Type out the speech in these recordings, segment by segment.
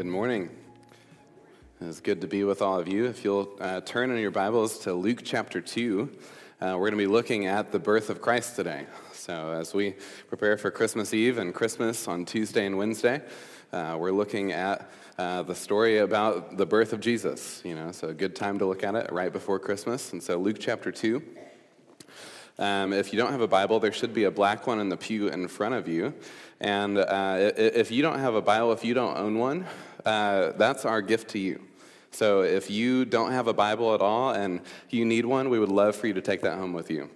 Good morning. It's good to be with all of you. If you'll uh, turn in your Bibles to Luke chapter 2, uh, we're going to be looking at the birth of Christ today. So, as we prepare for Christmas Eve and Christmas on Tuesday and Wednesday, uh, we're looking at uh, the story about the birth of Jesus. You know, so a good time to look at it right before Christmas. And so, Luke chapter 2. Um, if you don't have a Bible, there should be a black one in the pew in front of you. And uh, if you don't have a Bible, if you don't own one, uh, that's our gift to you. So if you don't have a Bible at all and you need one, we would love for you to take that home with you.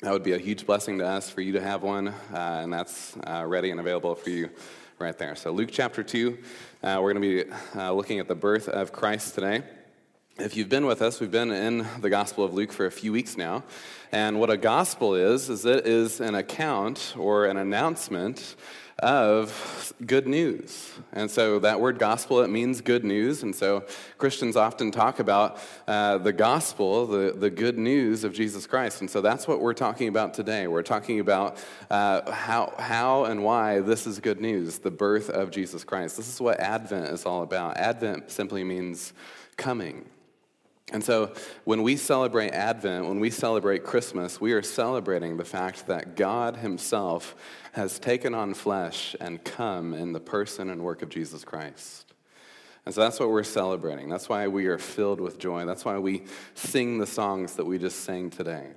That would be a huge blessing to us for you to have one, uh, and that's uh, ready and available for you right there. So, Luke chapter 2, uh, we're going to be uh, looking at the birth of Christ today. If you've been with us, we've been in the Gospel of Luke for a few weeks now. And what a gospel is, is it is an account or an announcement of good news. And so that word gospel, it means good news. And so Christians often talk about uh, the gospel, the, the good news of Jesus Christ. And so that's what we're talking about today. We're talking about uh, how, how and why this is good news, the birth of Jesus Christ. This is what Advent is all about. Advent simply means coming. And so, when we celebrate Advent, when we celebrate Christmas, we are celebrating the fact that God Himself has taken on flesh and come in the person and work of Jesus Christ. And so that's what we're celebrating. That's why we are filled with joy. That's why we sing the songs that we just sang today.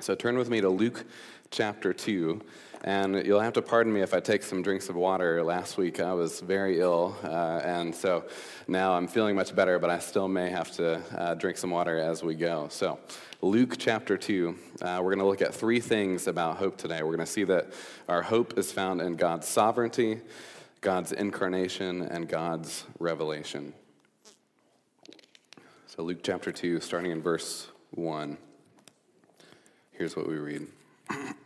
So, turn with me to Luke chapter 2. And you'll have to pardon me if I take some drinks of water. Last week I was very ill, uh, and so now I'm feeling much better, but I still may have to uh, drink some water as we go. So, Luke chapter 2, uh, we're going to look at three things about hope today. We're going to see that our hope is found in God's sovereignty, God's incarnation, and God's revelation. So, Luke chapter 2, starting in verse 1, here's what we read.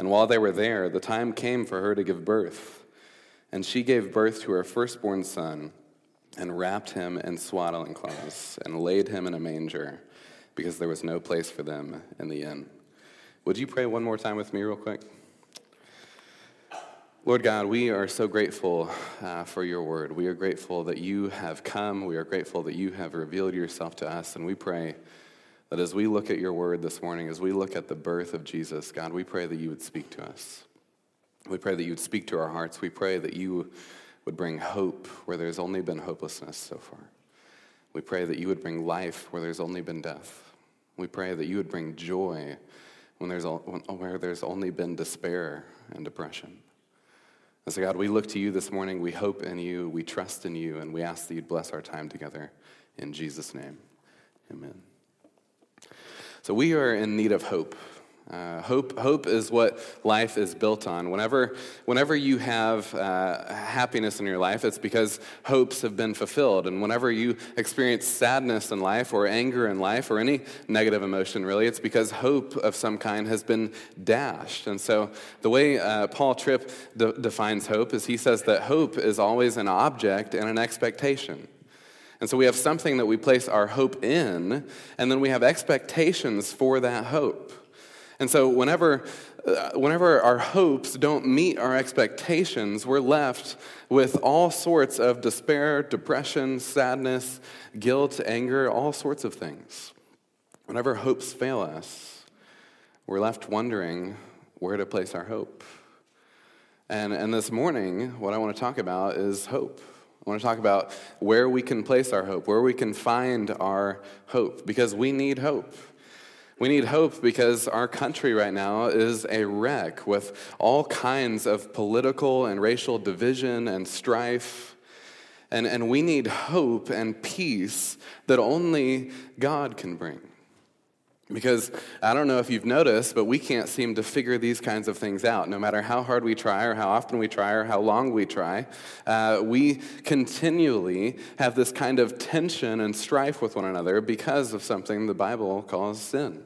And while they were there, the time came for her to give birth. And she gave birth to her firstborn son, and wrapped him in swaddling clothes, and laid him in a manger, because there was no place for them in the inn. Would you pray one more time with me, real quick? Lord God, we are so grateful uh, for your word. We are grateful that you have come. We are grateful that you have revealed yourself to us, and we pray that as we look at your word this morning, as we look at the birth of Jesus, God, we pray that you would speak to us. We pray that you would speak to our hearts. We pray that you would bring hope where there's only been hopelessness so far. We pray that you would bring life where there's only been death. We pray that you would bring joy when there's, where there's only been despair and depression. And so, God, we look to you this morning. We hope in you. We trust in you. And we ask that you'd bless our time together. In Jesus' name, amen. So we are in need of hope. Uh, hope, hope is what life is built on. Whenever, whenever you have uh, happiness in your life, it's because hopes have been fulfilled. And whenever you experience sadness in life, or anger in life, or any negative emotion, really, it's because hope of some kind has been dashed. And so, the way uh, Paul Tripp de- defines hope is he says that hope is always an object and an expectation. And so we have something that we place our hope in, and then we have expectations for that hope. And so whenever, uh, whenever our hopes don't meet our expectations, we're left with all sorts of despair, depression, sadness, guilt, anger, all sorts of things. Whenever hopes fail us, we're left wondering where to place our hope. And, and this morning, what I want to talk about is hope. I want to talk about where we can place our hope, where we can find our hope, because we need hope. We need hope because our country right now is a wreck with all kinds of political and racial division and strife. And, and we need hope and peace that only God can bring. Because I don't know if you've noticed, but we can't seem to figure these kinds of things out. No matter how hard we try, or how often we try, or how long we try, uh, we continually have this kind of tension and strife with one another because of something the Bible calls sin.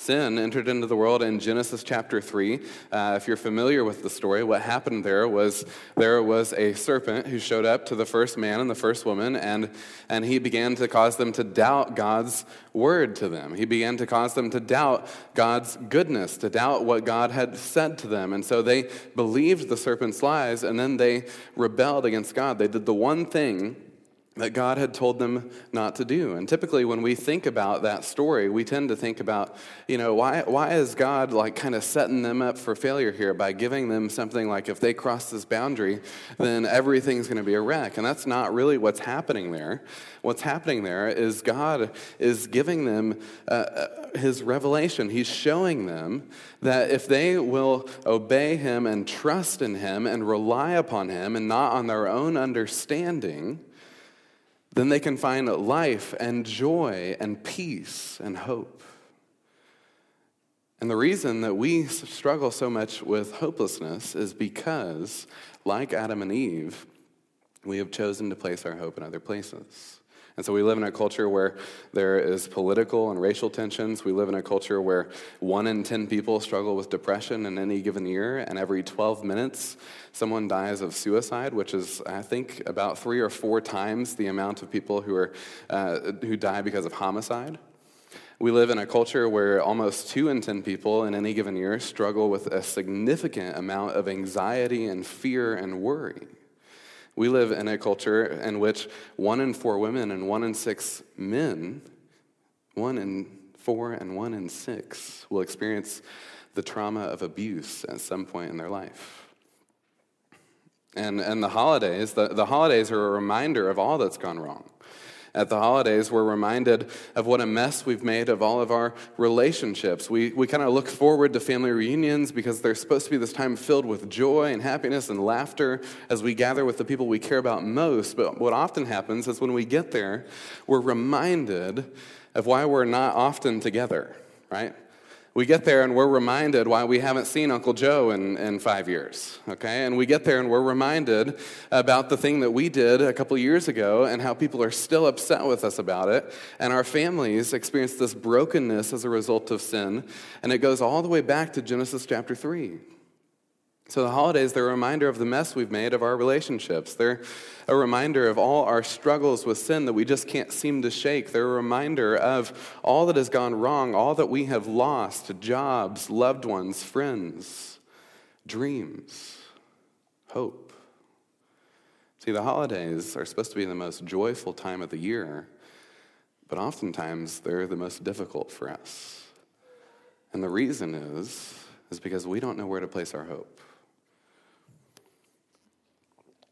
Sin entered into the world in Genesis chapter 3. Uh, if you're familiar with the story, what happened there was there was a serpent who showed up to the first man and the first woman, and, and he began to cause them to doubt God's word to them. He began to cause them to doubt God's goodness, to doubt what God had said to them. And so they believed the serpent's lies, and then they rebelled against God. They did the one thing that God had told them not to do. And typically when we think about that story, we tend to think about, you know, why, why is God like kind of setting them up for failure here by giving them something like if they cross this boundary, then everything's going to be a wreck. And that's not really what's happening there. What's happening there is God is giving them uh, uh his revelation. He's showing them that if they will obey him and trust in him and rely upon him and not on their own understanding, then they can find life and joy and peace and hope. And the reason that we struggle so much with hopelessness is because, like Adam and Eve, we have chosen to place our hope in other places. And so we live in a culture where there is political and racial tensions. We live in a culture where one in 10 people struggle with depression in any given year, and every 12 minutes, someone dies of suicide, which is, I think, about three or four times the amount of people who, are, uh, who die because of homicide. We live in a culture where almost two in 10 people in any given year struggle with a significant amount of anxiety and fear and worry. We live in a culture in which one in four women and one in six men, one in four and one in six, will experience the trauma of abuse at some point in their life. And, and the holidays, the, the holidays are a reminder of all that's gone wrong at the holidays, we're reminded of what a mess we've made of all of our relationships. We, we kind of look forward to family reunions because they're supposed to be this time filled with joy and happiness and laughter as we gather with the people we care about most. But what often happens is when we get there, we're reminded of why we're not often together, right? We get there and we're reminded why we haven't seen Uncle Joe in, in five years, okay? And we get there and we're reminded about the thing that we did a couple years ago and how people are still upset with us about it. And our families experience this brokenness as a result of sin. And it goes all the way back to Genesis chapter 3. So the holidays, they're a reminder of the mess we've made of our relationships. They're a reminder of all our struggles with sin that we just can't seem to shake. They're a reminder of all that has gone wrong, all that we have lost jobs, loved ones, friends, dreams, hope. See, the holidays are supposed to be the most joyful time of the year, but oftentimes they're the most difficult for us. And the reason is, is because we don't know where to place our hope.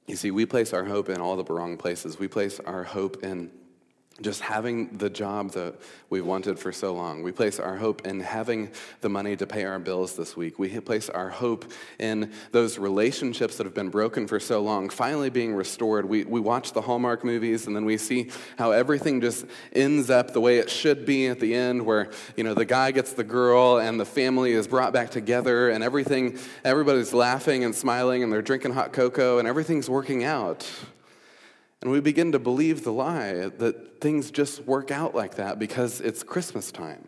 You see, we place our hope in all the wrong places. We place our hope in just having the job that we wanted for so long. We place our hope in having the money to pay our bills this week. We place our hope in those relationships that have been broken for so long finally being restored. We, we watch the Hallmark movies and then we see how everything just ends up the way it should be at the end, where, you know, the guy gets the girl and the family is brought back together and everything, everybody's laughing and smiling and they're drinking hot cocoa and everything's working out. And we begin to believe the lie that things just work out like that because it's Christmas time.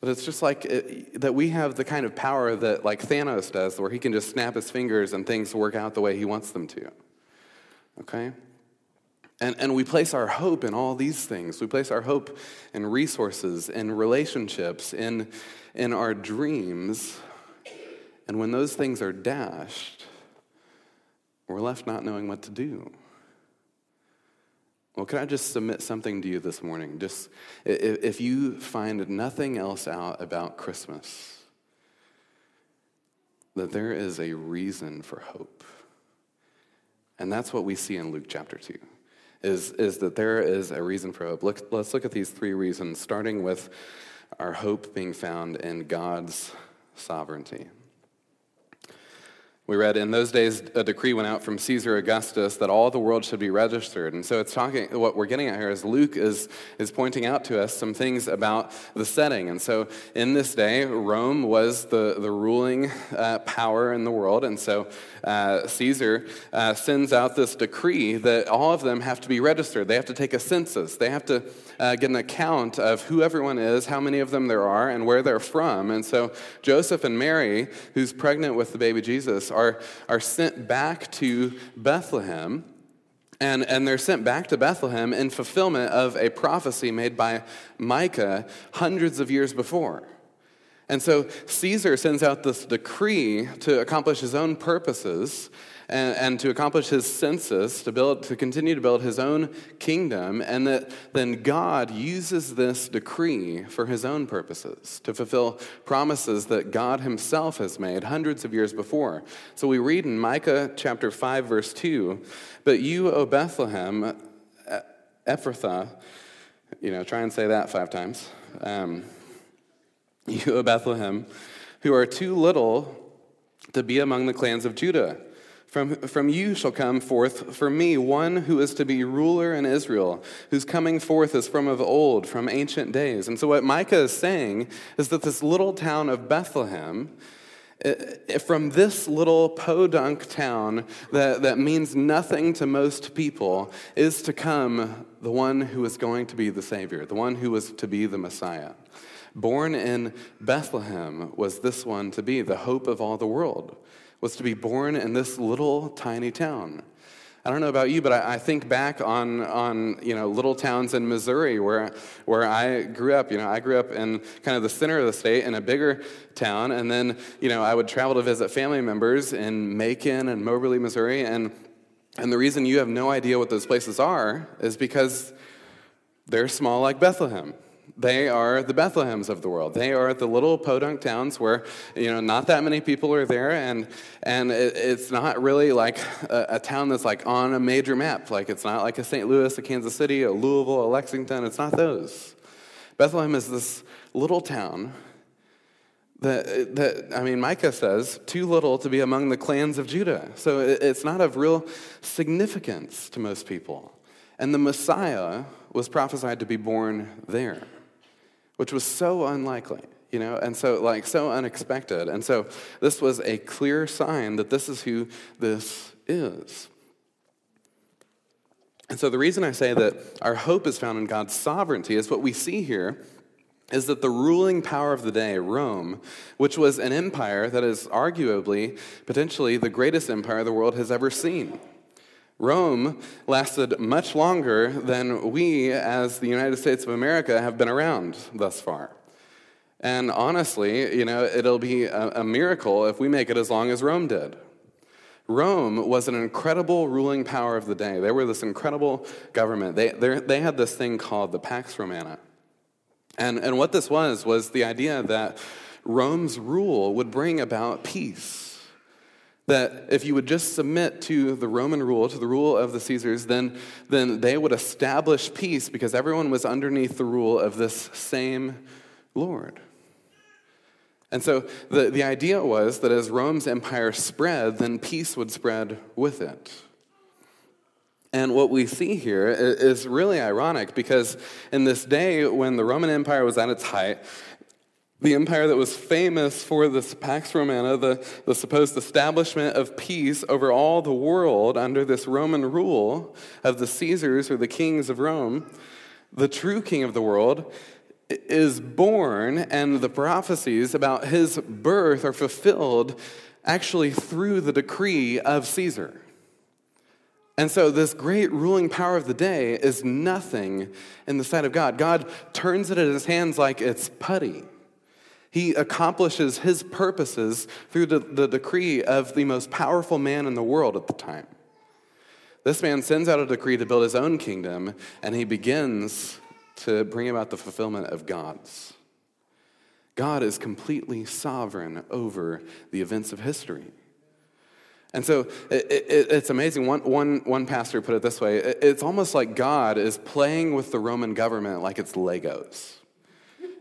But it's just like it, that we have the kind of power that, like Thanos does, where he can just snap his fingers and things work out the way he wants them to. Okay? And, and we place our hope in all these things. We place our hope in resources, in relationships, in, in our dreams. And when those things are dashed, we're left not knowing what to do. Well, can I just submit something to you this morning? Just if you find nothing else out about Christmas, that there is a reason for hope. And that's what we see in Luke chapter 2. Is, is that there is a reason for hope. Look, let's look at these three reasons, starting with our hope being found in God's sovereignty. We read, in those days, a decree went out from Caesar Augustus that all the world should be registered. And so it's talking, what we're getting at here is Luke is, is pointing out to us some things about the setting. And so in this day, Rome was the, the ruling uh, power in the world. And so uh, Caesar uh, sends out this decree that all of them have to be registered. They have to take a census. They have to uh, get an account of who everyone is, how many of them there are, and where they're from. And so Joseph and Mary, who's pregnant with the baby Jesus, are, are sent back to Bethlehem. And, and they're sent back to Bethlehem in fulfillment of a prophecy made by Micah hundreds of years before. And so Caesar sends out this decree to accomplish his own purposes and, and, to accomplish his census, to, build, to continue to build his own kingdom, and that then God uses this decree for his own purposes, to fulfill promises that God himself has made hundreds of years before. So we read in Micah chapter 5, verse 2 But you, O Bethlehem, Ephrathah, you know, try and say that five times. Um, you, O Bethlehem, who are too little to be among the clans of Judah. From, from you shall come forth for me one who is to be ruler in Israel, whose coming forth is from of old, from ancient days. And so, what Micah is saying is that this little town of Bethlehem, from this little podunk town that, that means nothing to most people, is to come the one who is going to be the Savior, the one who is to be the Messiah. Born in Bethlehem was this one to be the hope of all the world was to be born in this little tiny town. I don't know about you, but I, I, think back on, on you know, little towns in Missouri where, where I grew up. You know, I grew up in kind of the center of the state in a bigger town, and then you know, I would travel to visit family members in Macon and Moberly, Missouri. And, and the reason you have no idea what those places are is because they're small like Bethlehem. They are the Bethlehems of the world. They are the little podunk towns where, you know, not that many people are there, and, and it, it's not really like a, a, town that's like on a major map. Like, it's not like a St. Louis, a Kansas City, a Louisville, a Lexington. It's not those. Bethlehem is this little town that, that, I mean, Micah says, too little to be among the clans of Judah. So it, it's not of real significance to most people. And the Messiah was prophesied to be born there which was so unlikely you know and so like so unexpected. And so this was a clear sign that this is who this is. And so the reason i say that our hope is found in god's sovereignty is what we see here is that the ruling power of the day rome which was an empire that is arguably potentially the greatest empire the world has ever seen Rome lasted much longer than we, as the United States of America, have been around thus far. And honestly, you know, it'll be a, a, miracle if we make it as long as Rome did. Rome was an incredible ruling power of the day. They were this incredible government. They, they had this thing called the Pax Romana. And, and what this was, was the idea that Rome's rule would bring about peace that if you would just submit to the Roman rule, to the rule of the Caesars, then, then they would establish peace because everyone was underneath the rule of this same Lord. And so the, the idea was that as Rome's empire spread, then peace would spread with it. And what we see here is really ironic because in this day when the Roman Empire was at its height, the empire that was famous for this Pax Romana, the, the supposed establishment of peace over all the world under this Roman rule of the Caesars or the kings of Rome, the true king of the world is born, and the prophecies about his birth are fulfilled actually through the decree of Caesar. And so, this great ruling power of the day is nothing in the sight of God. God turns it in his hands like it's putty. He accomplishes his purposes through the, the, decree of the most powerful man in the world at the time. This man sends out a decree to build his own kingdom, and he begins to bring about the fulfillment of God's. God is completely sovereign over the events of history. And so it, it, it's amazing. One, one, one pastor put it this way it's almost like God is playing with the Roman government like it's Legos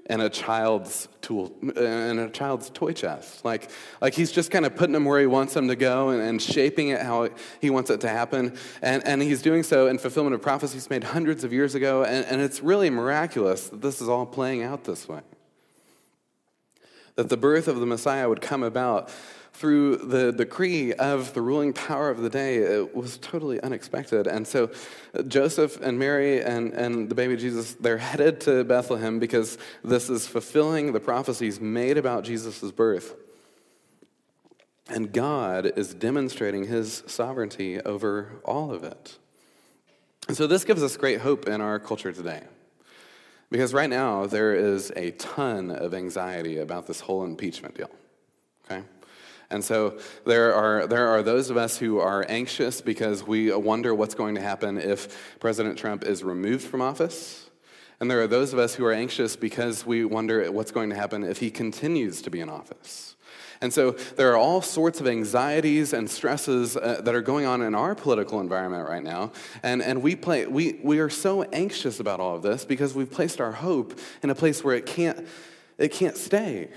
and a child's tool and a child's toy chest. Like, like he's just kind of putting them where he wants them to go and, and shaping it how he wants it to happen. And, and he's doing so in fulfillment of prophecies made hundreds of years ago. And, and it's really miraculous that this is all playing out this way. That the birth of the Messiah would come about through the decree of the ruling power of the day, it was totally unexpected. And so Joseph and Mary and, and the baby Jesus, they're headed to Bethlehem because this is fulfilling the prophecies made about Jesus' birth. And God is demonstrating his sovereignty over all of it. And so this gives us great hope in our culture today. Because right now, there is a ton of anxiety about this whole impeachment deal. Okay? And so there are, there are those of us who are anxious because we wonder what's going to happen if President Trump is removed from office. And there are those of us who are anxious because we wonder what's going to happen if he continues to be in office. And so there are all sorts of anxieties and stresses uh, that are going on in our political environment right now. And, and we, play, we, we are so anxious about all of this because we've placed our hope in a place where it can't, it can't stay.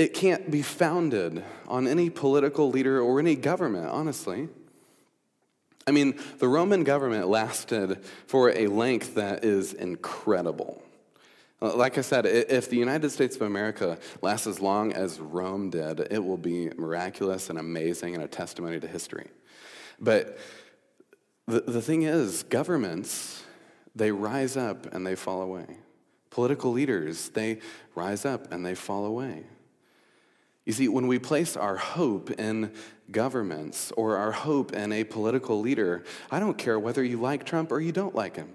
It can't be founded on any political leader or any government, honestly. I mean, the Roman government lasted for a length that is incredible. Like I said, if the United States of America lasts as long as Rome did, it will be miraculous and amazing and a testimony to history. But the, the thing is, governments, they rise up and they fall away. Political leaders, they rise up and they fall away. You see, when we place our hope in governments or our hope in a political leader, I don't care whether you like Trump or you don't like him.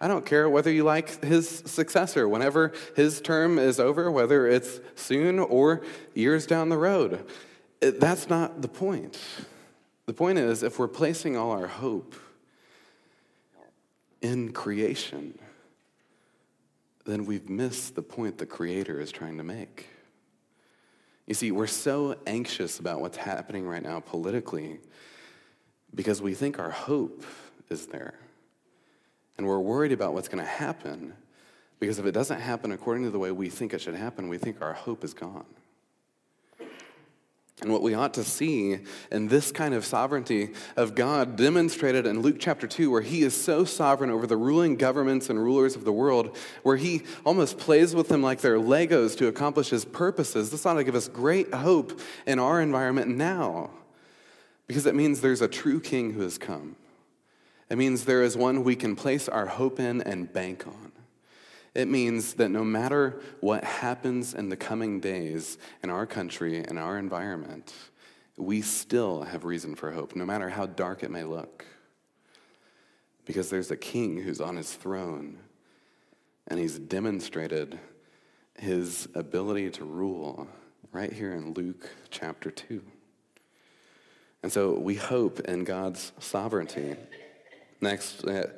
I don't care whether you like his successor whenever his term is over, whether it's soon or years down the road. Eh, that's not the point. The point is, if we're placing all our hope in creation, then we've missed the point the Creator is trying to make. You see, we're so anxious about what's happening right now politically because we think our hope is there. And we're worried about what's going to happen because if it doesn't happen according to the way we think it should happen, we think our hope is gone. And what we ought to see in this kind of sovereignty of God demonstrated in Luke chapter 2, where he is so sovereign over the ruling governments and rulers of the world, where he almost plays with them like they're Legos to accomplish his purposes, this ought to give us great hope in our environment now. Because it means there's a true king who has come. It means there is one we can place our hope in and bank on. It means that no matter what happens in the coming days in our country and our environment, we still have reason for hope, no matter how dark it may look. Because there's a king who's on his throne, and he's demonstrated his ability to rule right here in Luke chapter 2. And so we hope in God's sovereignty. Next, uh,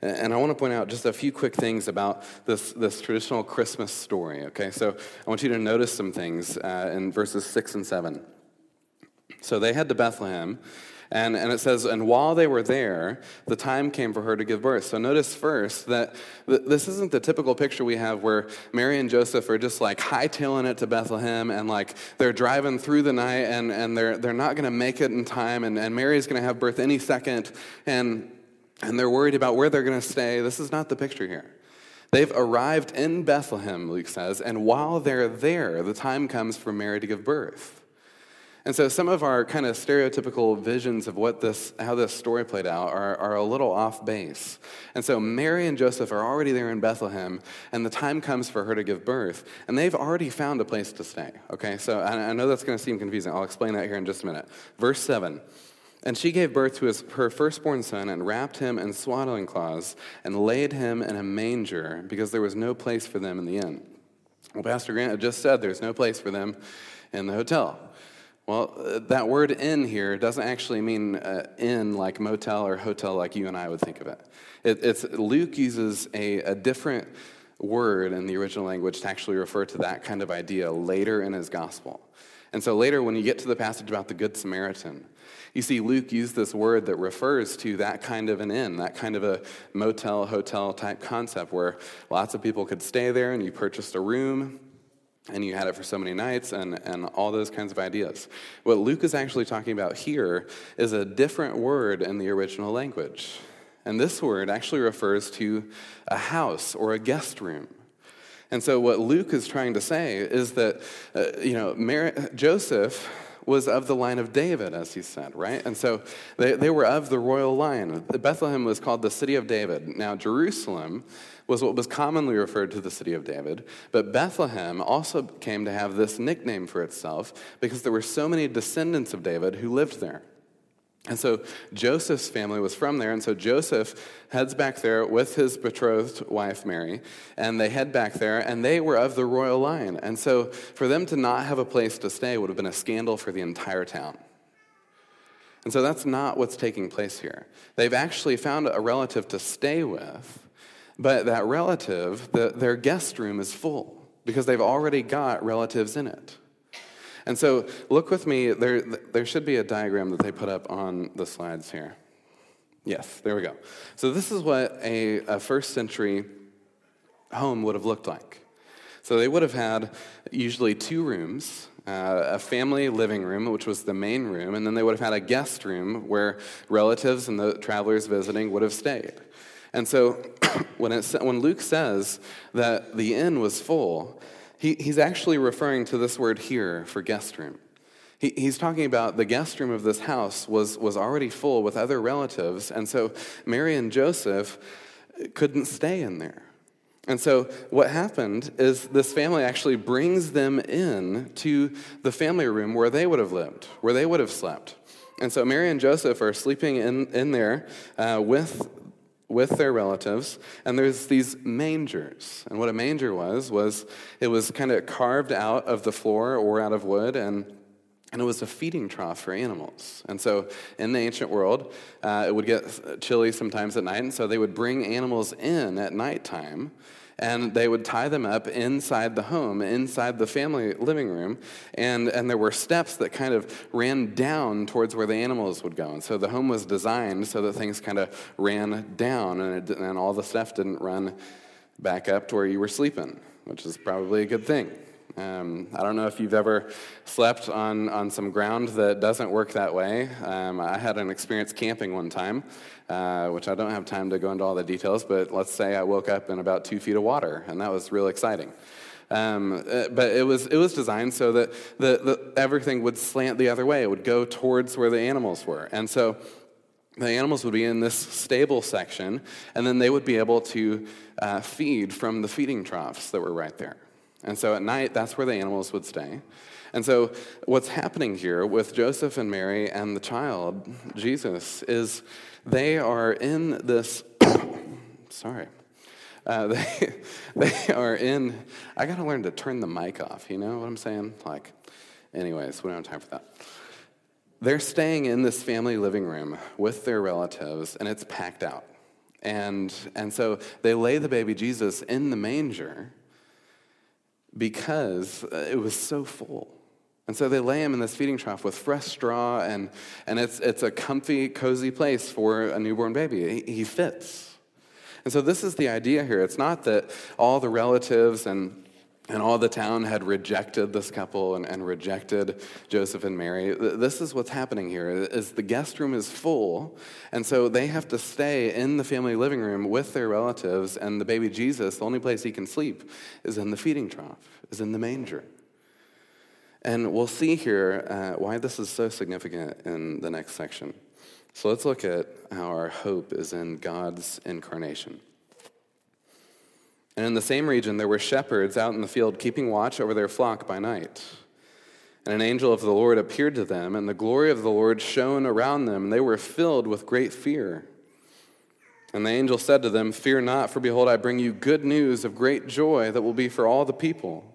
and I want to point out just a few quick things about this, this traditional Christmas story, okay? So I want you to notice some things uh, in verses 6 and 7. So they head to Bethlehem, and, and it says, and while they were there, the time came for her to give birth. So notice first that th- this isn't the typical picture we have where Mary and Joseph are just like hightailing it to Bethlehem and like they're driving through the night and, and they're, they're not going to make it in time and, and Mary's going to have birth any second. And and they're worried about where they're going to stay. This is not the picture here. They've arrived in Bethlehem, Luke says, and while they're there, the time comes for Mary to give birth. And so some of our kind of stereotypical visions of what this, how this story played out are, are a little off base. And so Mary and Joseph are already there in Bethlehem, and the time comes for her to give birth, and they've already found a place to stay. Okay, so I, I know that's going to seem confusing. I'll explain that here in just a minute. Verse 7. And she gave birth to his, her firstborn son and wrapped him in swaddling cloths and laid him in a manger because there was no place for them in the inn. Well, Pastor Grant had just said there's no place for them in the hotel. Well, uh, that word inn here doesn't actually mean uh, inn like motel or hotel like you and I would think of it. it it's, Luke uses a, a different word in the original language to actually refer to that kind of idea later in his gospel. And so later, when you get to the passage about the Good Samaritan, you see Luke used this word that refers to that kind of an inn, that kind of a motel, hotel type concept where lots of people could stay there and you purchased a room and you had it for so many nights and, and all those kinds of ideas. What Luke is actually talking about here is a different word in the original language. And this word actually refers to a house or a guest room. And so, what Luke is trying to say is that, uh, you know, Mary, Joseph was of the line of David, as he said, right? And so they, they were of the royal line. Bethlehem was called the city of David. Now, Jerusalem was what was commonly referred to the city of David, but Bethlehem also came to have this nickname for itself because there were so many descendants of David who lived there. And so Joseph's family was from there, and so Joseph heads back there with his betrothed wife Mary, and they head back there, and they were of the royal line. And so for them to not have a place to stay would have been a scandal for the entire town. And so that's not what's taking place here. They've actually found a relative to stay with, but that relative, the, their guest room is full because they've already got relatives in it. And so look with me, there, there should be a diagram that they put up on the slides here. Yes, there we go. So this is what a, a first century home would have looked like. So they would have had usually two rooms. Uh, a family living room, which was the main room, and then they would have had a guest room where relatives and the travelers visiting would have stayed. And so when, it, when Luke says that the inn was full, he, he's actually referring to this word here for guest room. He, he's talking about the guest room of this house was, was already full with other relatives, and so Mary and Joseph couldn't stay in there. And so what happened is this family actually brings them in to the family room where they would have lived, where they would have slept. And so Mary and Joseph are sleeping in, in there uh, with with their relatives and there's these mangers and what a manger was was it was kind of carved out of the floor or out of wood and and it was a feeding trough for animals. And so in the ancient world, uh, it would get chilly sometimes at night, and so they would bring animals in at nighttime and they would tie them up inside the home, inside the family living room, and, and there were steps that kind of ran down towards where the animals would go. And so the home was designed so that things kind of ran down, and, it, and all the stuff didn't run back up to where you were sleeping, which is probably a good thing. Um, I don't know if you've ever slept on, on some ground that doesn't work that way. Um, I had an experience camping one time, uh, which I don't have time to go into all the details, but let's say I woke up in about two feet of water, and that was real exciting. Um, uh, but it was, it was designed so that the, the, everything would slant the other way. It would go towards where the animals were. And so the animals would be in this stable section, and then they would be able to uh, feed from the feeding troughs that were right there. And so at night, that's where the animals would stay. And so, what's happening here with Joseph and Mary and the child, Jesus, is they are in this. sorry. Uh, they, they are in. I got to learn to turn the mic off, you know what I'm saying? Like, anyways, we don't have time for that. They're staying in this family living room with their relatives, and it's packed out. And, and so they lay the baby Jesus in the manger because uh, it was so full. And so they lay him in this feeding trough with fresh straw, and, and it's, it's a comfy, cozy place for a newborn baby. He, he fits. And so this is the idea here. It's not that all the relatives and and all the town had rejected this couple and, and, rejected Joseph and Mary. This is what's happening here is the guest room is full, and so they have to stay in the family living room with their relatives, and the baby Jesus, the only place he can sleep is in the feeding trough, is in the manger. And we'll see here uh, why this is so significant in the next section. So let's look at how our hope is in God's incarnation. And in the same region, there were shepherds out in the field keeping watch over their flock by night. And an angel of the Lord appeared to them, and the glory of the Lord shone around them, and they were filled with great fear. And the angel said to them, Fear not, for behold, I bring you good news of great joy that will be for all the people.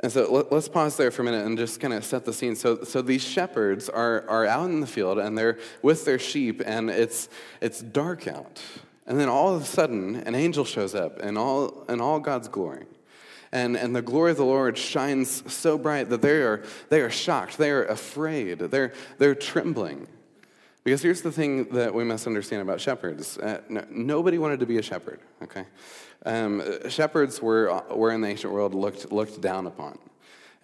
And so let, us pause there for a minute and just kind of set the scene. So, so these shepherds are, are out in the field and they're with their sheep, and it's, it's dark out. And then all of a sudden, an angel shows up in all, in all God's glory. And, and the glory of the Lord shines so bright that they are, they are shocked, they are afraid, they're, they're trembling. Because here's the thing that we must understand about shepherds uh, no, nobody wanted to be a shepherd, okay? Um, shepherds were, were in the ancient world looked, looked down upon.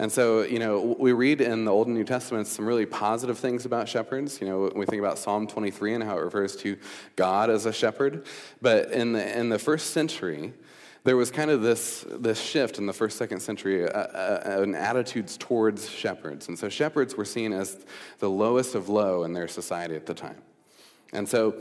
And so, you know, we read in the Old and New Testaments some really positive things about shepherds. You know, we think about Psalm 23 and how it refers to God as a shepherd. But in the, in the first century, there was kind of this, this shift in the first, second century uh, uh, in attitudes towards shepherds. And so shepherds were seen as the lowest of low in their society at the time. And so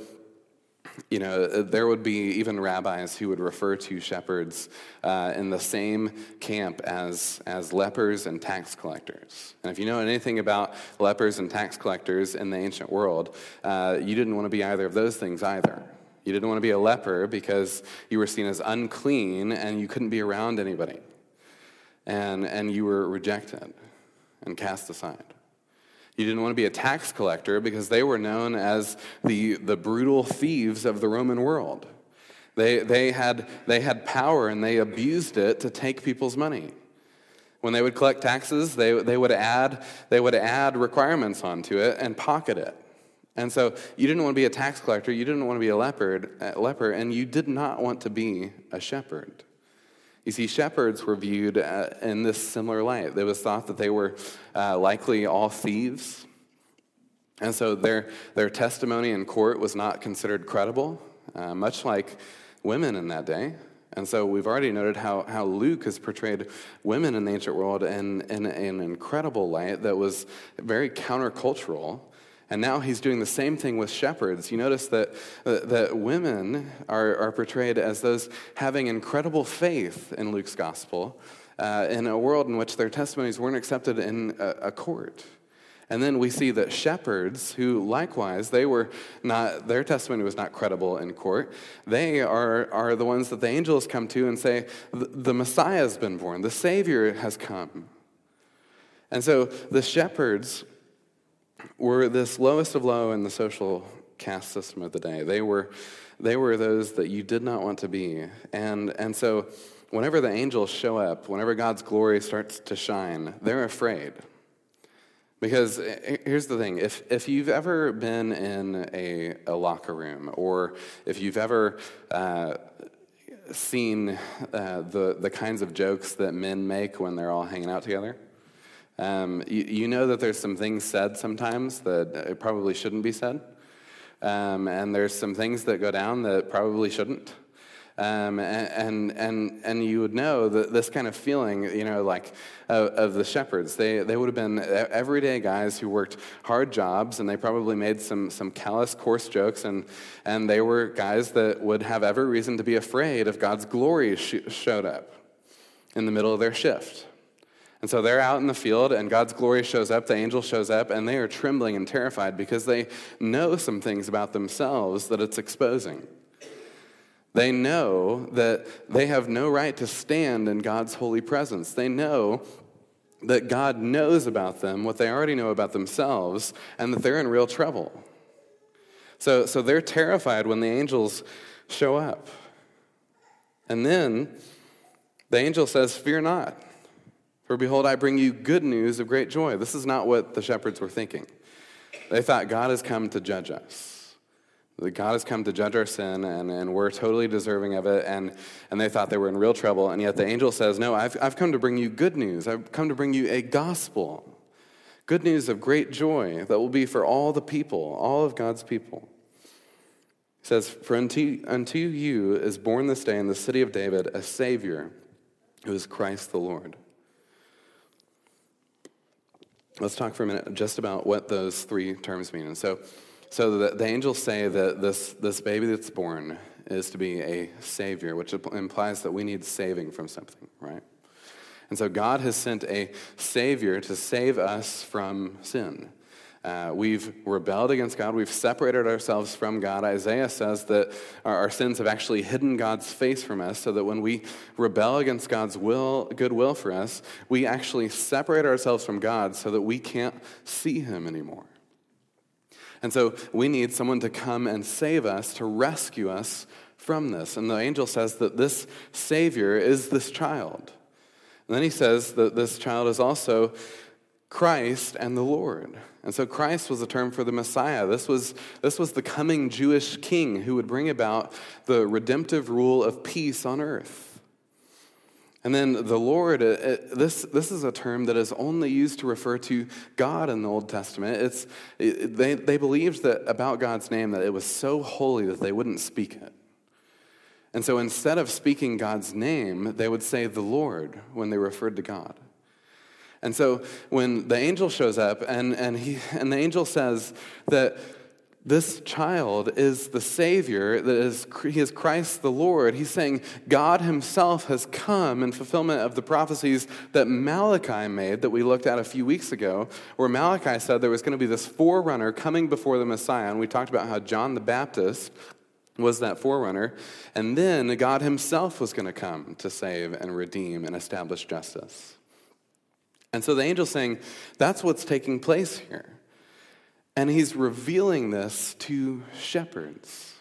you know, there would be even rabbis who would refer to shepherds uh, in the same camp as, as lepers and tax collectors. And if you know anything about lepers and tax collectors in the ancient world, uh, you didn't want to be either of those things either. You didn't want to be a leper because you were seen as unclean and you couldn't be around anybody. And, and you were rejected and cast aside. You didn't want to be a tax collector because they were known as the, the brutal thieves of the Roman world. They, they, had, they had power and they abused it to take people's money. When they would collect taxes, they, they, would add, they would add requirements onto it and pocket it. And so you didn't want to be a tax collector, you didn't want to be a leopard, a leper, and you did not want to be a shepherd. You see, shepherds were viewed uh, in this similar light. It was thought that they were uh, likely all thieves. And so their, their testimony in court was not considered credible, uh, much like women in that day. And so we've already noted how, how Luke has portrayed women in the ancient world in, in, in an incredible light that was very countercultural and now he's doing the same thing with shepherds. You notice that, uh, that women are, are portrayed as those having incredible faith in Luke's gospel uh, in a world in which their testimonies weren't accepted in a, a court. And then we see that shepherds, who likewise, they were not, their testimony was not credible in court, they are, are the ones that the angels come to and say, the Messiah has been born, the Savior has come. And so the shepherds were this lowest of low in the social caste system of the day. They were, they were those that you did not want to be. And, and so, whenever the angels show up, whenever God's glory starts to shine, they're afraid. Because eh, eh, here's the thing if, if you've ever been in a, a locker room, or if you've ever uh, seen uh, the, the kinds of jokes that men make when they're all hanging out together, um, you, you, know that there's some things said sometimes that probably shouldn't be said. Um, and there's some things that go down that probably shouldn't. Um, and, and, and you would know that this kind of feeling, you know, like of, of, the shepherds. They, they would have been everyday guys who worked hard jobs and they probably made some, some callous, coarse jokes. And, and they were guys that would have every reason to be afraid if God's glory sh- showed up in the middle of their shift. And so they're out in the field, and God's glory shows up, the angel shows up, and they are trembling and terrified because they know some things about themselves that it's exposing. They know that they have no right to stand in God's holy presence. They know that God knows about them what they already know about themselves, and that they're in real trouble. So, so they're terrified when the angels show up. And then the angel says, Fear not. For behold, I bring you good news of great joy. This is not what the shepherds were thinking. They thought God has come to judge us. That God has come to judge our sin, and, and we're totally deserving of it. And, and they thought they were in real trouble. And yet the angel says, No, I've, I've come to bring you good news. I've come to bring you a gospel. Good news of great joy that will be for all the people, all of God's people. He says, For unto, unto you is born this day in the city of David a Savior who is Christ the Lord. Let's talk for a minute just about what those three terms mean. And so, so the, the angels say that this, this baby that's born is to be a savior, which implies that we need saving from something, right? And so God has sent a savior to save us from sin. Uh, we've rebelled against God. We've separated ourselves from God. Isaiah says that our, our, sins have actually hidden God's face from us, so that when we rebel against God's will, good will for us, we actually separate ourselves from God so that we can't see Him anymore. And so we need someone to come and save us, to rescue us from this. And the angel says that this Savior is this child. And then he says that this child is also Christ and the Lord. And so Christ was a term for the Messiah. This was, this was the coming Jewish king who would bring about the redemptive rule of peace on earth. And then the Lord, uh, uh, this, this is a term that is only used to refer to God in the Old Testament. It's, it, they, they believed that about God's name that it was so holy that they wouldn't speak it. And so instead of speaking God's name, they would say the Lord when they referred to God. And so when the angel shows up and, and, he, and the angel says that this child is the Savior, that is, he is Christ the Lord. He's saying God Himself has come in fulfillment of the prophecies that Malachi made that we looked at a few weeks ago, where Malachi said there was going to be this forerunner coming before the Messiah. And we talked about how John the Baptist was that forerunner. And then God Himself was going to come to save and redeem and establish justice. And so the angel's saying, that's what's taking place here. And he's revealing this to shepherds.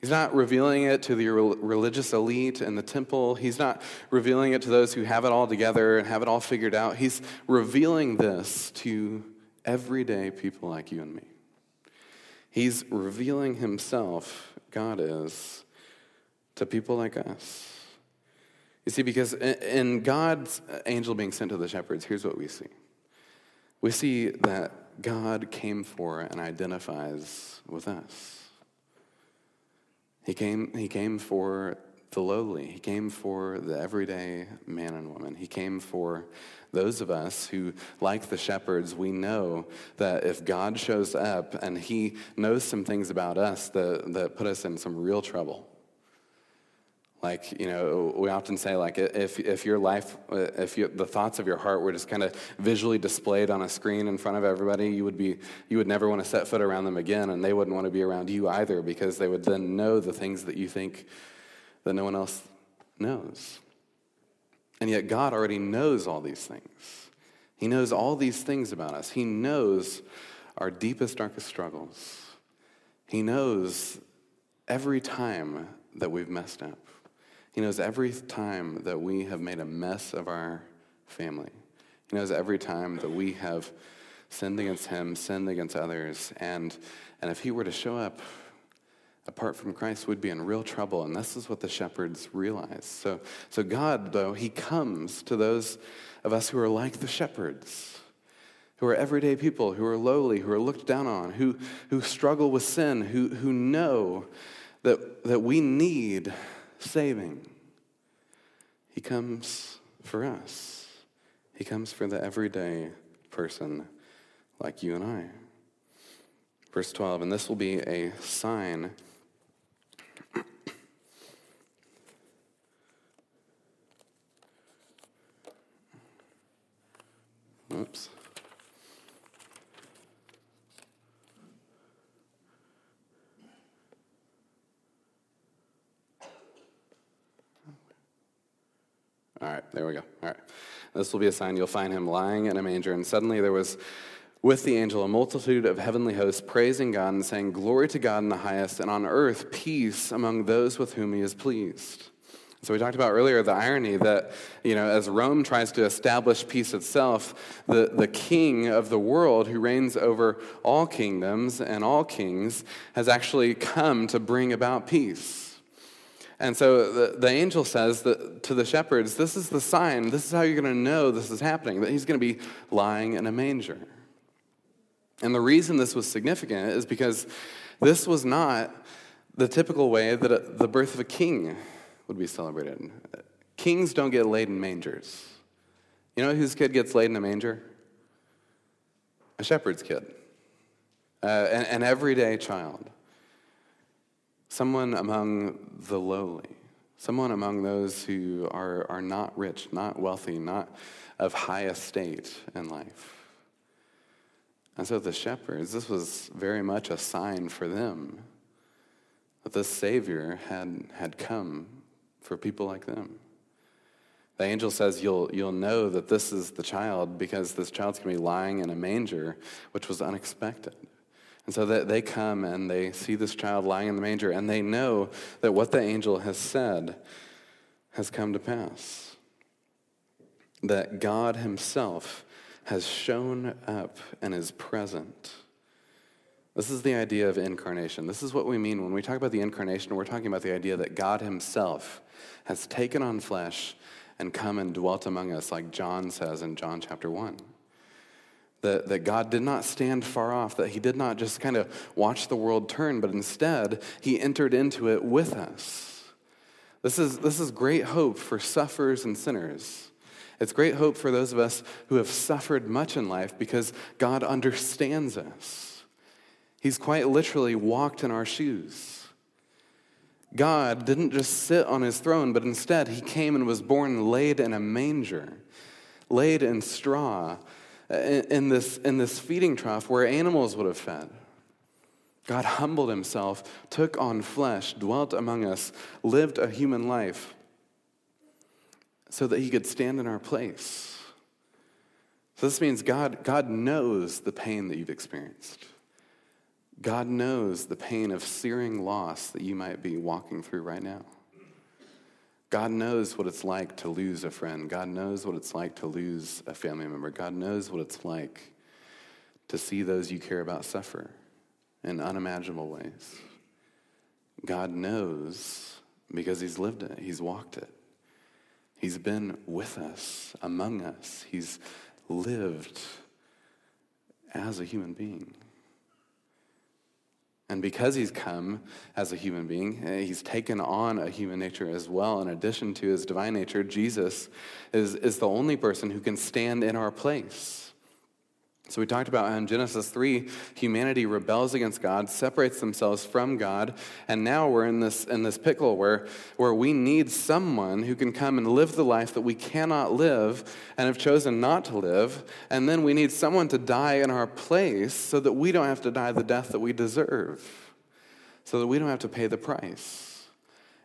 He's not revealing it to the religious elite in the temple. He's not revealing it to those who have it all together and have it all figured out. He's revealing this to everyday people like you and me. He's revealing himself, God is, to people like us. You see, because in God's angel being sent to the shepherds, here's what we see we see that God came for and identifies with us. He came, he came for the lowly. He came for the everyday man and woman. He came for those of us who, like the shepherds, we know that if God shows up and he knows some things about us that, that put us in some real trouble, like, you know, we often say, like, if, if your life, uh, if you, the thoughts of your heart were just kind of visually displayed on a screen in front of everybody, you would, be, you would never want to set foot around them again, and they wouldn't want to be around you either because they would then know the things that you think that no one else knows. And yet, God already knows all these things. He knows all these things about us. He knows our deepest, darkest struggles. He knows every time that we've messed up. He knows every time that we have made a mess of our family. He knows every time that we have sinned against Him, sinned against others. And, and if He were to show up apart from Christ, we'd be in real trouble. And this is what the shepherds realize. So, so God, though, He comes to those of us who are like the shepherds who are everyday people, who are lowly, who are looked down on, who, who struggle with sin, who, who know that, that we need saving. He comes for us. He comes for the everyday person like you and I. Verse 12, and this will be a sign. Oops. All right, there we go. All right. This will be a sign you'll find him lying in a manger. And suddenly there was with the angel a multitude of heavenly hosts praising God and saying, Glory to God in the highest, and on earth peace among those with whom he is pleased. So we talked about earlier the irony that, you know, as Rome tries to establish peace itself, the, the king of the world who reigns over all kingdoms and all kings has actually come to bring about peace. And so the, the angel says that to the shepherds, This is the sign, this is how you're going to know this is happening, that he's going to be lying in a manger. And the reason this was significant is because this was not the typical way that a, the birth of a king would be celebrated. Kings don't get laid in mangers. You know whose kid gets laid in a manger? A shepherd's kid, uh, an, an everyday child someone among the lowly, someone among those who are, are not rich, not wealthy, not of high estate in life. And so the shepherds, this was very much a sign for them that the Savior had, had come for people like them. The angel says you'll, you'll know that this is the child because this child's going to be lying in a manger, which was unexpected. And so that they come and they see this child lying in the manger and they know that what the angel has said has come to pass. That God Himself has shown up and is present. This is the idea of incarnation. This is what we mean when we talk about the incarnation. We're talking about the idea that God Himself has taken on flesh and come and dwelt among us, like John says in John chapter 1 that, that God did not stand far off, that He did not just kind of watch the world turn, but instead He entered into it with us. This is, this is great hope for sufferers and sinners. It's great hope for those of us who have suffered much in life because God understands us. He's quite literally walked in our shoes. God didn't just sit on his throne, but instead he came and was born laid in a manger, laid in straw, Uh, in this, in this feeding trough where animals would have fed. God humbled himself, took on flesh, dwelt among us, lived a human life so that he could stand in our place. So this means God, God knows the pain that you've experienced. God knows the pain of searing loss that you might be walking through right now. God knows what it's like to lose a friend. God knows what it's like to lose a family member. God knows what it's like to see those you care about suffer in unimaginable ways. God knows because He's lived it, He's walked it. He's been with us, among us. He's lived as a human being. And because he's come as a human being, eh, he's taken on a human nature as well. In addition to his divine nature, Jesus is, is the only person who can stand in our place. So we talked about in Genesis 3, humanity rebels against God, separates themselves from God, and now we're in this, in this pickle where, where we need someone who can come and live the life that we cannot live and have chosen not to live, and then we need someone to die in our place so that we don't have to die the death that we deserve, so that we don't have to pay the price.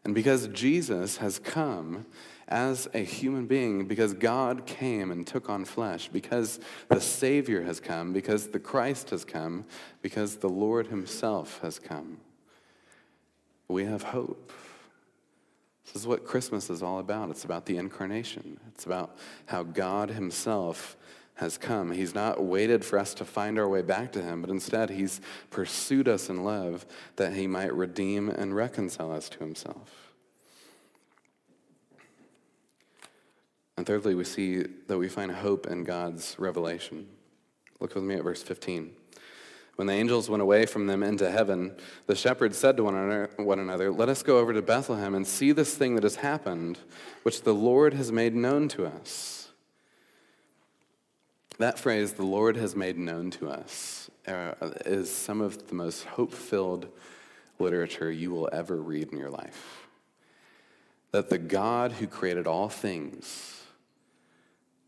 And because Jesus has come as a human being because God came and took on flesh, because the Savior has come, because the Christ has come, because the Lord Himself has come. We have hope. This is what Christmas is all about. It's about the incarnation, it's about how God Himself has come. He's not waited for us to find our way back to Him, but instead, He's pursued us in love that He might redeem and reconcile us to Himself. And thirdly, we see that we find hope in God's revelation. Look with me at verse 15. When the angels went away from them into heaven, the shepherds said to one another, Let us go over to Bethlehem and see this thing that has happened, which the Lord has made known to us. That phrase, the Lord has made known to us, uh, is some of the most hope filled literature you will ever read in your life. That the God who created all things,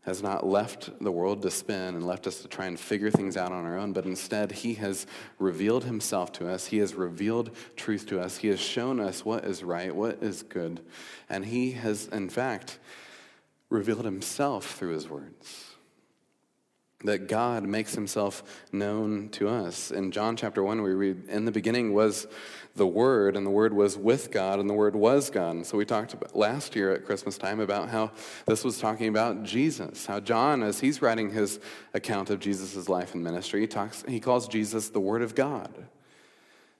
has not left the world to spin and left us to try and figure things out on our own, but instead, He has revealed Himself to us. He has revealed truth to us. He has shown us what is right, what is good. And He has, in fact, revealed Himself through His words that God makes himself known to us. In John chapter 1, we read, In the beginning was the Word, and the Word was with God, and the Word was God. And so we talked last year at Christmas time about how this was talking about Jesus. How John, as he's writing his account of Jesus' life and ministry, he, talks, he calls Jesus the Word of God.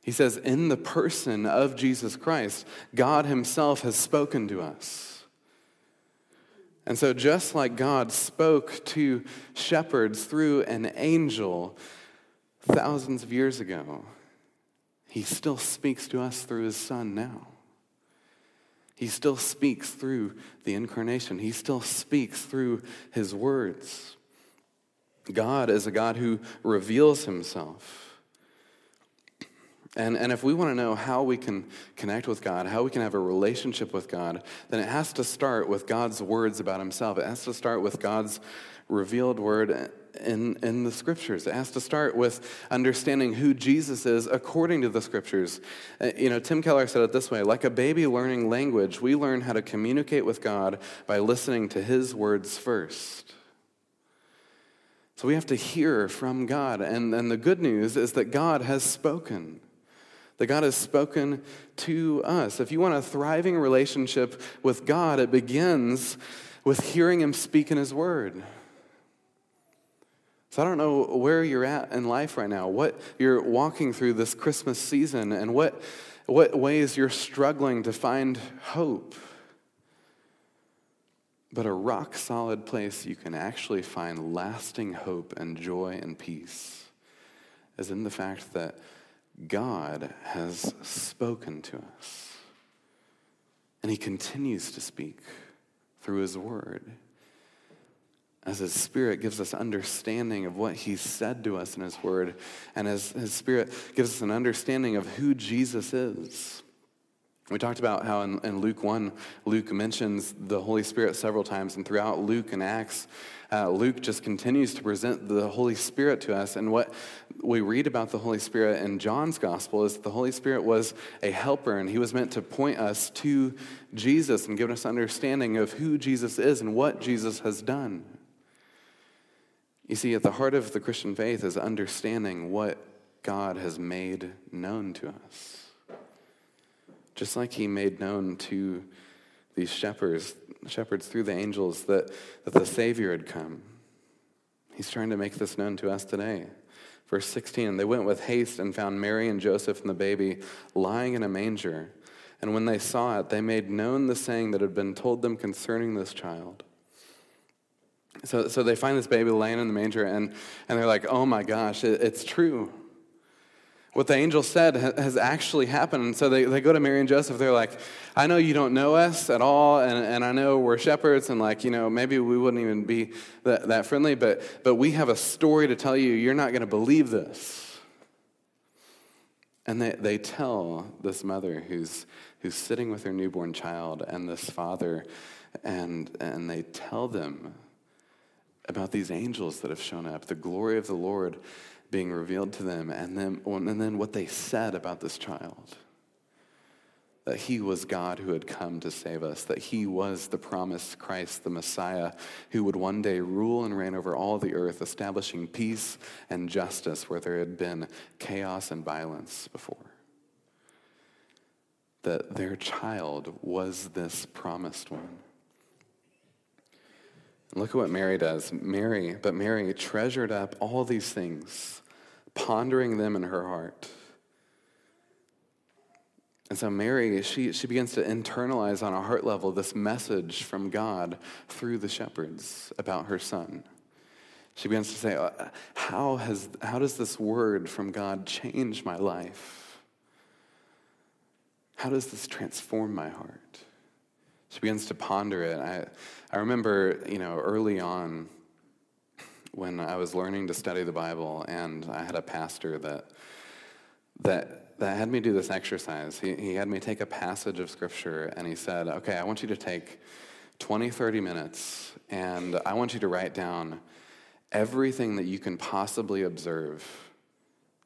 He says, In the person of Jesus Christ, God himself has spoken to us. And so, just like God spoke to shepherds through an angel thousands of years ago, he still speaks to us through his son now. He still speaks through the incarnation, he still speaks through his words. God is a God who reveals himself. And, and if we want to know how we can connect with God, how we can have a relationship with God, then it has to start with God's words about himself. It has to start with God's revealed word in, in the scriptures. It has to start with understanding who Jesus is according to the scriptures. Uh, you know, Tim Keller said it this way like a baby learning language, we learn how to communicate with God by listening to his words first. So we have to hear from God. And, and the good news is that God has spoken. That God has spoken to us. If you want a thriving relationship with God, it begins with hearing Him speak in His Word. So I don't know where you're at in life right now, what you're walking through this Christmas season, and what, what ways you're struggling to find hope. But a rock solid place you can actually find lasting hope and joy and peace is in the fact that God has spoken to us. And He continues to speak through His Word as His Spirit gives us understanding of what He said to us in His Word, and as His Spirit gives us an understanding of who Jesus is. We talked about how in, in Luke 1, Luke mentions the Holy Spirit several times, and throughout Luke and Acts, uh, Luke just continues to present the Holy Spirit to us. And what we read about the Holy Spirit in John's Gospel is that the Holy Spirit was a helper, and he was meant to point us to Jesus and give us understanding of who Jesus is and what Jesus has done. You see, at the heart of the Christian faith is understanding what God has made known to us. Just like he made known to these shepherds, shepherds through the angels that, that the Savior had come. He's trying to make this known to us today. Verse 16 They went with haste and found Mary and Joseph and the baby lying in a manger. And when they saw it, they made known the saying that had been told them concerning this child. So, so they find this baby laying in the manger, and, and they're like, oh my gosh, it, it's true. What the angel said has actually happened. And so they, they go to Mary and Joseph. They're like, I know you don't know us at all, and, and I know we're shepherds, and like, you know, maybe we wouldn't even be that, that friendly, but, but we have a story to tell you. You're not going to believe this. And they, they tell this mother who's, who's sitting with her newborn child and this father, and, and they tell them about these angels that have shown up, the glory of the Lord being revealed to them, and then, and then what they said about this child that he was God who had come to save us, that he was the promised Christ, the Messiah, who would one day rule and reign over all the earth, establishing peace and justice where there had been chaos and violence before. That their child was this promised one. Look at what Mary does. Mary, but Mary treasured up all these things, pondering them in her heart. And so Mary, she, she begins to internalize on a heart level this message from God through the shepherds about her son. She begins to say, uh, how, has, how does this word from God change my life? How does this transform my heart? She begins to ponder it. I, I remember, you know, early on when I was learning to study the Bible, and I had a pastor that that that had me do this exercise. He, he had me take a passage of scripture, and he said, "Okay, I want you to take 20, 30 minutes, and I want you to write down everything that you can possibly observe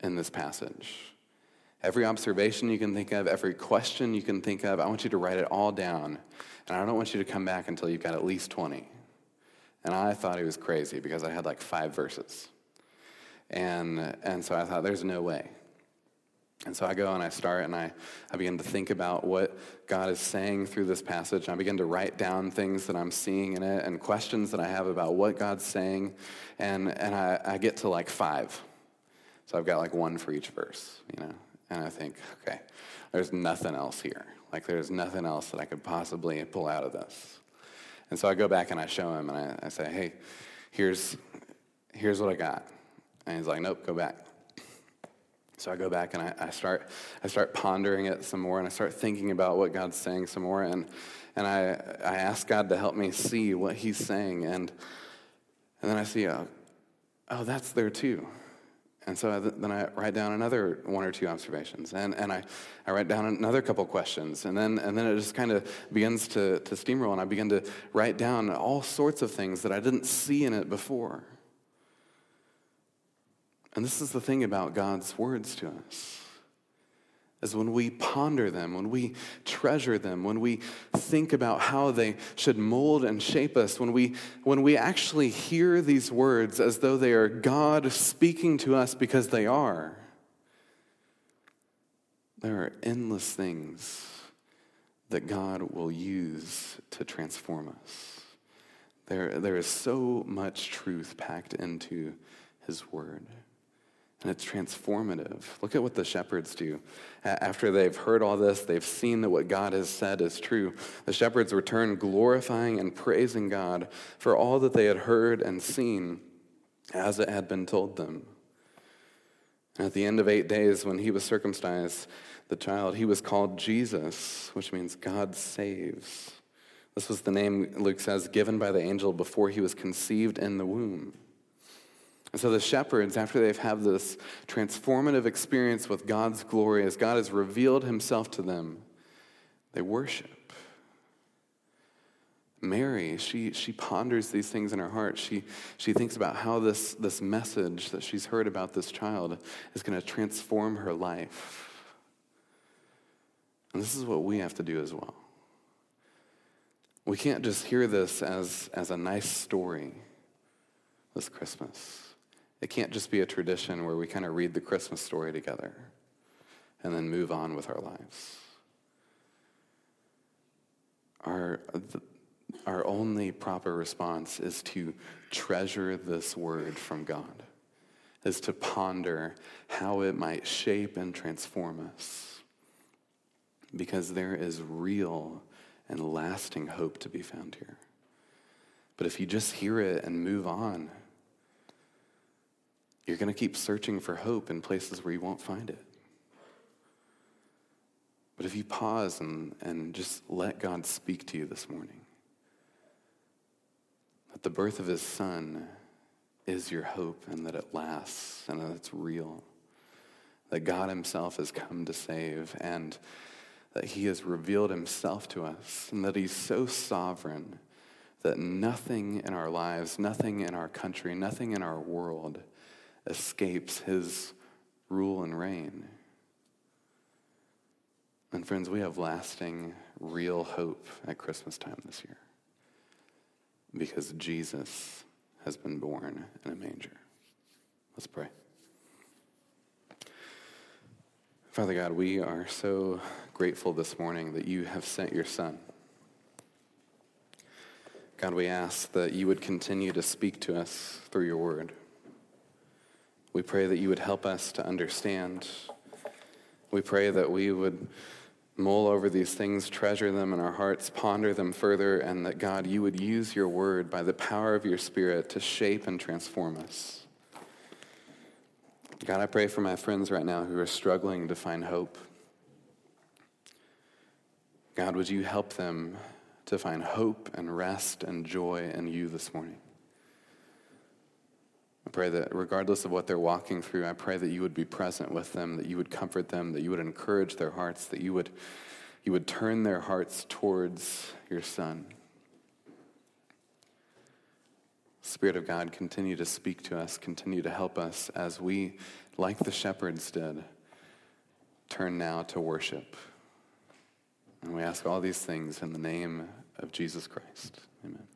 in this passage." Every observation you can think of, every question you can think of, I want you to write it all down. And I don't want you to come back until you've got at least 20. And I thought he was crazy because I had like five verses. And, and so I thought, there's no way. And so I go and I start and I, I begin to think about what God is saying through this passage. I begin to write down things that I'm seeing in it and questions that I have about what God's saying. And, and I, I get to like five. So I've got like one for each verse, you know. And I think, okay, there's nothing else here. Like, there's nothing else that I could possibly pull out of this. And so I go back and I show him and I, I say, hey, here's, here's what I got. And he's like, nope, go back. So I go back and I, I, start, I start pondering it some more and I start thinking about what God's saying some more. And, and I, I ask God to help me see what he's saying. And, and then I see, oh, oh that's there too. And so then I write down another one or two observations, and, and I, I write down another couple questions, and then, and then it just kind of begins to, to steamroll, and I begin to write down all sorts of things that I didn't see in it before. And this is the thing about God's words to us is when we ponder them, when we treasure them, when we think about how they should mold and shape us, when we, when we actually hear these words as though they are God speaking to us because they are. There are endless things that God will use to transform us. There, there is so much truth packed into His Word. And it's transformative. Look at what the shepherds do. After they've heard all this, they've seen that what God has said is true. The shepherds return glorifying and praising God for all that they had heard and seen as it had been told them. And at the end of eight days, when he was circumcised, the child, he was called Jesus, which means God saves. This was the name, Luke says, given by the angel before he was conceived in the womb. And so the shepherds, after they've had this transformative experience with God's glory, as God has revealed himself to them, they worship. Mary, she, she ponders these things in her heart. She, she thinks about how this, this message that she's heard about this child is going to transform her life. And this is what we have to do as well. We can't just hear this as, as a nice story this Christmas. It can't just be a tradition where we kind of read the Christmas story together and then move on with our lives. Our, our only proper response is to treasure this word from God, is to ponder how it might shape and transform us. Because there is real and lasting hope to be found here. But if you just hear it and move on, you're going to keep searching for hope in places where you won't find it. But if you pause and, and just let God speak to you this morning, that the birth of his son is your hope and that it lasts and that it's real, that God himself has come to save and that he has revealed himself to us and that he's so sovereign that nothing in our lives, nothing in our country, nothing in our world escapes his rule and reign. And friends, we have lasting, real hope at Christmas time this year because Jesus has been born in a manger. Let's pray. Father God, we are so grateful this morning that you have sent your Son. God, we ask that you would continue to speak to us through your word. We pray that you would help us to understand. We pray that we would mull over these things, treasure them in our hearts, ponder them further, and that God, you would use your word by the power of your Spirit to shape and transform us. God, I pray for my friends right now who are struggling to find hope. God, would you help them to find hope and rest and joy in you this morning? I pray that regardless of what they're walking through, I pray that you would be present with them, that you would comfort them, that you would encourage their hearts, that you would, you would turn their hearts towards your Son. Spirit of God, continue to speak to us, continue to help us as we, like the shepherds did, turn now to worship. And we ask all these things in the name of Jesus Christ. Amen.